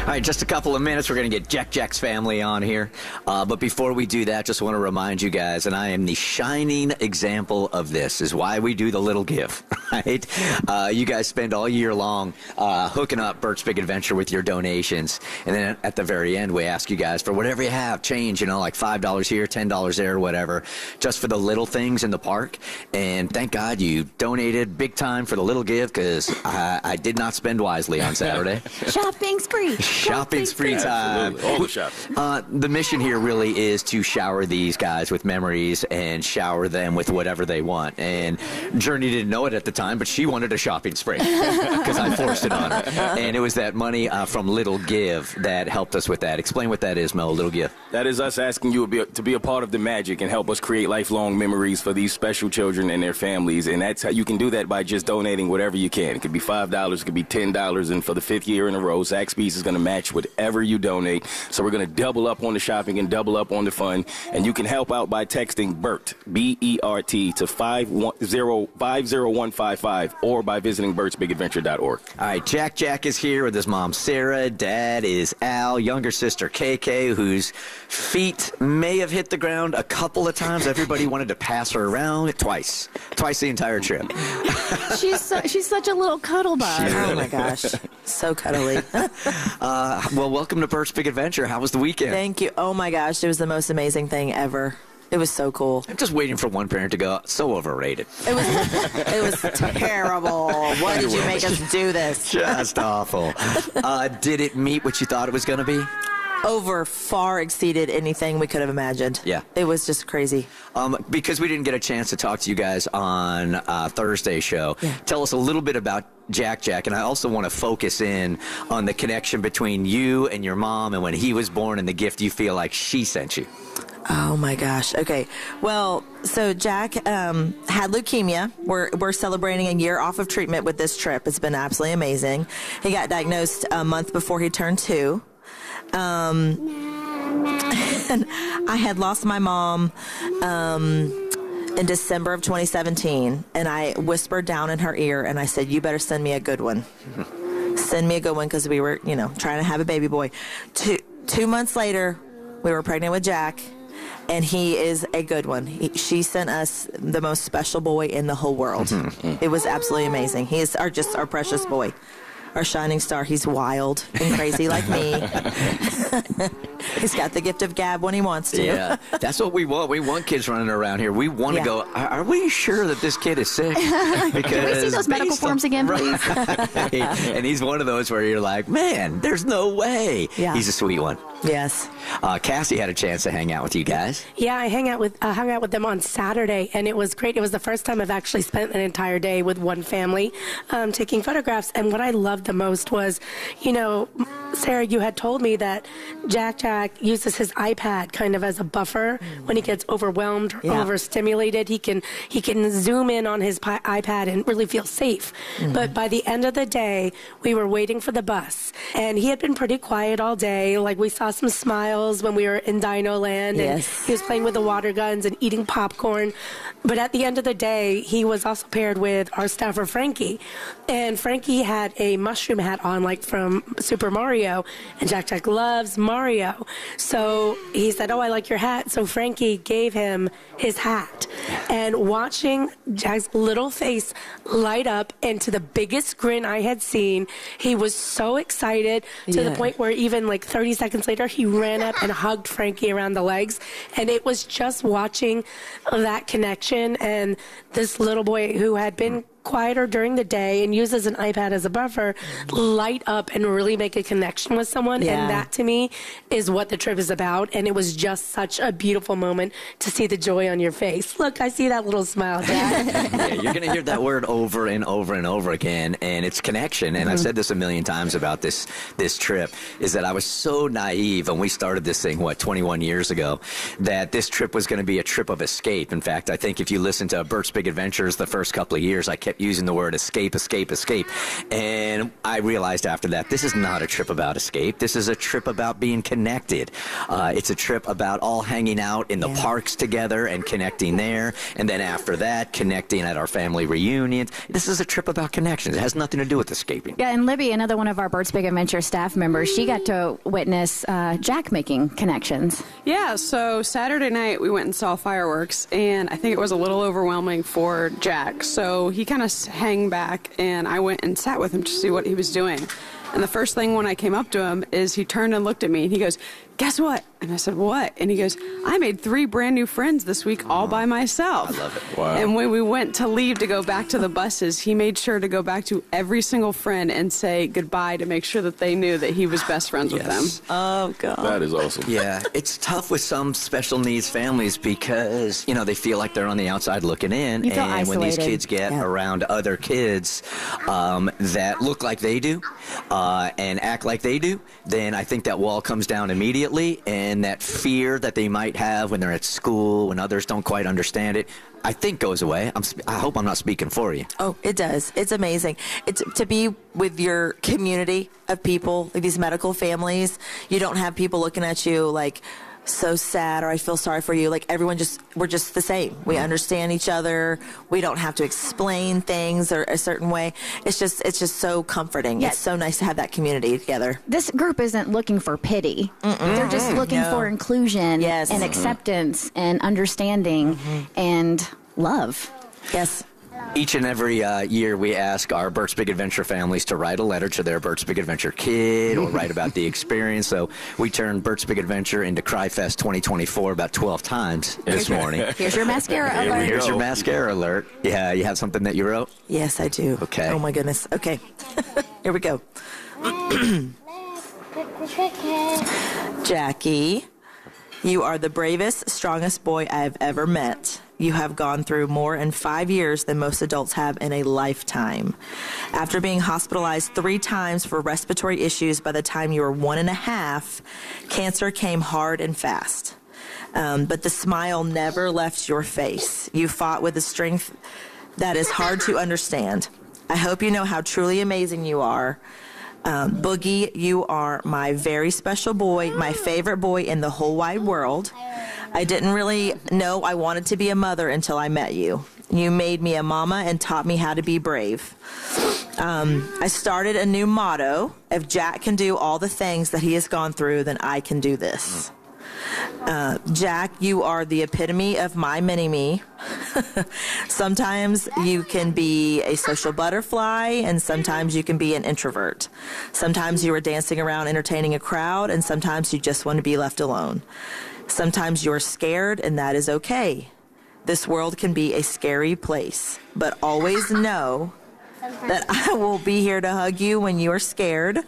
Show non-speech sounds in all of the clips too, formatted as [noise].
All right, just a couple of minutes. We're going to get Jack Jack's family on here. Uh, but before we do that, just want to remind you guys, and I am the shining example of this, is why we do the little give, [laughs] right? Uh, you guys spend all year long uh, hooking up Bert's Big Adventure with your donations. And then at the very end, we ask you guys for whatever you have, change, you know, like $5 here, $10 there, whatever, just for the little things in the park. And thank God you donated big time for the little give because I, I did not spend wisely on Saturday. Shopping spree. [laughs] Shopping spree time. Absolutely. All the shopping. Uh, the mission here really is to shower these guys with memories and shower them with whatever they want. And Journey didn't know it at the time, but she wanted a shopping spree [laughs] because I forced it on her. And it was that money uh, from Little Give that helped us with that. Explain what that is, Mo. Little Give. That is us asking you to be, to be a part of the magic and help us create lifelong memories for these special children and their families. And that's how you can do that by just donating whatever you can. It could be five dollars, it could be ten dollars, and for the fifth year in a row, Zaxby's is going to match whatever you donate. So we're going to double up on the shopping and double up on the fun. And you can help out by texting BERT B E R T to five one zero five zero one five five or by visiting Bert'sBigAdventure.org. All right, Jack Jack is here with his mom Sarah. Dad is Al. Younger sister KK, whose feet may have hit the ground a couple of times. Everybody wanted to pass her around twice, twice the entire trip. She's so, she's such a little cuddle bug. Oh my gosh, so cuddly. Uh, [laughs] [laughs] well, welcome to Bert's Big Adventure. How was the weekend? Thank you. Oh my gosh, it was the most amazing thing ever. It was so cool. I'm just waiting for one parent to go. So overrated. It was [laughs] it was terrible. Why did you make us do this? [laughs] Just awful. Uh, did it meet what you thought it was going to be? Over far exceeded anything we could have imagined. Yeah. It was just crazy. Um, because we didn't get a chance to talk to you guys on uh, Thursday's show, Yeah. tell us a little bit about Jack Jack. And I also want to focus in on the connection between you and your mom and when he was born and the gift you feel like she sent you. Oh my gosh. Okay. Well, so Jack um, had leukemia. We're we're celebrating a year off of treatment with this trip. It's been absolutely amazing. He got diagnosed a month before he turned two. Um, [laughs] and I had lost my mom um, in December of 2017, and I whispered down in her ear, and I said, "You better send me a good one. [laughs] send me a good one," because we were, you know, trying to have a baby boy. Two two months later, we were pregnant with Jack. And he is a good one. He, she sent us the most special boy in the whole world. [laughs] It was absolutely amazing. He is our just our precious boy, our shining star. He's wild and crazy like me. [laughs] [laughs] He's got the gift of gab when he wants to. Yeah, that's what we want. We want kids running around here. We want to go. Are, are we sure that this kid is sick? Because [laughs] Can we see those medical forms again, please? [laughs] Right. and he's one of those where you're like, man, there's no way. Yeah. He's a sweet one. Yes. Uh, Cassie had a chance to hang out with you guys. Yeah, I hang out with uh, hung out with them on Saturday, and it was great. It was the first time I've actually spent an entire day with one family, um, taking photographs. And what I loved the most was, you know, Sarah, you had told me that Jack Jack uses his iPad kind of as a buffer when he gets overwhelmed or Yeah. overstimulated. He can he can zoom in on his pi- iPad and really feel safe. Mm-hmm. But by the end of the day, we were waiting for the bus, and he had been pretty quiet all day. Like we saw some smiles when we were in Dino Land, and Yes. he was playing with the water guns and eating popcorn. But at the end of the day, he was also paired with our staffer Frankie, and Frankie had a mushroom hat on, like from Super Mario, and Jack Jack loves Mario. So he said, "Oh, I like your hat." So Frankie gave him his hat, and watching Jack's little face light up into the biggest grin I had seen, he was so excited to the point where even like 30 seconds later, he ran up and hugged Frankie around the legs. And it was just watching that connection and this little boy who had been quieter during the day and uses an iPad as a buffer, light up and really make a connection with someone. Yeah. And that to me is what the trip is about. And it was just such a beautiful moment to see the joy on your face. Look, I see that little smile, Dad. [laughs] [laughs] yeah, you're going to hear that word over and over and over again, and it's connection. And I've mm-hmm. said this a million times about this this trip is that I was so naive when we started this thing, what 21 years ago, that this trip was going to be a trip of escape. In fact, I think if you listen to Bert's Big Adventures the first couple of years, I kept using the word escape, escape, escape, and I realized after that this is not a trip about escape. This is a trip about being connected. Uh, it's a trip about all hanging out in the parks together and connecting there, and then after that, connecting at our family reunions. This is a trip about connections. It has nothing to do with escaping. Yeah, and Libby, another one of our Bert's Big Adventure staff members, she got to witness uh, Jack making connections. Yeah, so Saturday night we went and saw fireworks, and I think it was a little overwhelming for Jack. So he kind of hang back, and I went and sat with him to see what he was doing. And the first thing when I came up to him is he turned and looked at me, and he goes, "Guess what?" And I said, "What?" And he goes, "I made three brand new friends this week all by myself." I love it. Wow. And when we went to leave to go back to the buses, he made sure to go back to every single friend and say goodbye to make sure that they knew that he was best friends with them. Oh God. That is awesome. Yeah, it's tough with some special needs families because, you know, they feel like they're on the outside looking in. You feel and when these kids get Yeah. around other kids um, that look like they do uh, and act like they do, then I think that wall comes down immediately. And that fear that they might have when they're at school, when others don't quite understand it, I think goes away. I'm, I hope I'm not speaking for you. Oh, it does. It's amazing. It's to be with your community of people, like these medical families. You don't have people looking at you like so sad or I feel sorry for you. Like everyone just we're just the same. We mm-hmm. understand each other. We don't have to explain things or a certain way. It's just it's just so comforting. Yeah. It's so nice to have that community together. This group isn't looking for pity. They're just looking No. for inclusion Yes. and acceptance and understanding mm-hmm. and love. Yes. Each and every uh, year, we ask our Bert's Big Adventure families to write a letter to their Bert's Big Adventure kid or write about the experience. So we turned Bert's Big Adventure into CryFest 2024 about 12 times this morning. Here's your mascara [laughs] Here alert. Here's your mascara alert. Yeah, you have something that you wrote? Yes, I do. Okay. Oh my goodness. Okay. [laughs] Here we go. [clears throat] Jackie, you are the bravest, strongest boy I have ever met. You have gone through more in five years than most adults have in a lifetime. After being hospitalized three times for respiratory issues by the time you were one and a half, cancer came hard and fast. Um, but the smile never left your face. You fought with a strength that is hard to understand. I hope you know how truly amazing you are. Um, Boogie, you are my very special boy, my favorite boy in the whole wide world. I didn't really know I wanted to be a mother until I met you. You made me a mama and taught me how to be brave. Um, I started a new motto if Jack can do all the things that he has gone through, then I can do this. Uh, Jack, you are the epitome of my mini me. [laughs] sometimes you can be a social butterfly, and sometimes you can be an introvert. Sometimes you are dancing around entertaining a crowd, and sometimes you just want to be left alone. Sometimes you're scared, and that is okay. This world can be a scary place, but always [laughs] know that I will be here to hug you when you are scared.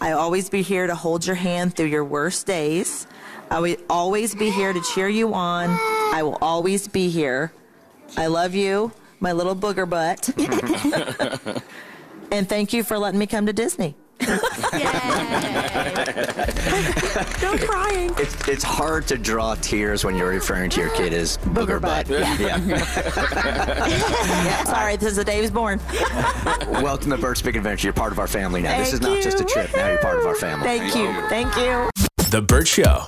I always be here to hold your hand through your worst days. I will always be here to cheer you on. I will always be here. I love you, my little booger butt. [laughs] and thank you for letting me come to Disney. [laughs] Don't crying. It's, it's hard to draw tears when you're referring to your kid as booger, butt. [laughs] Yeah. Sorry, this is the day he was born. [laughs] Welcome to Bert's Big Adventure. You're part of our family now. this is Thank not just a you. trip. Now you're part of our family. Thank you. Thank you. The Bert Show.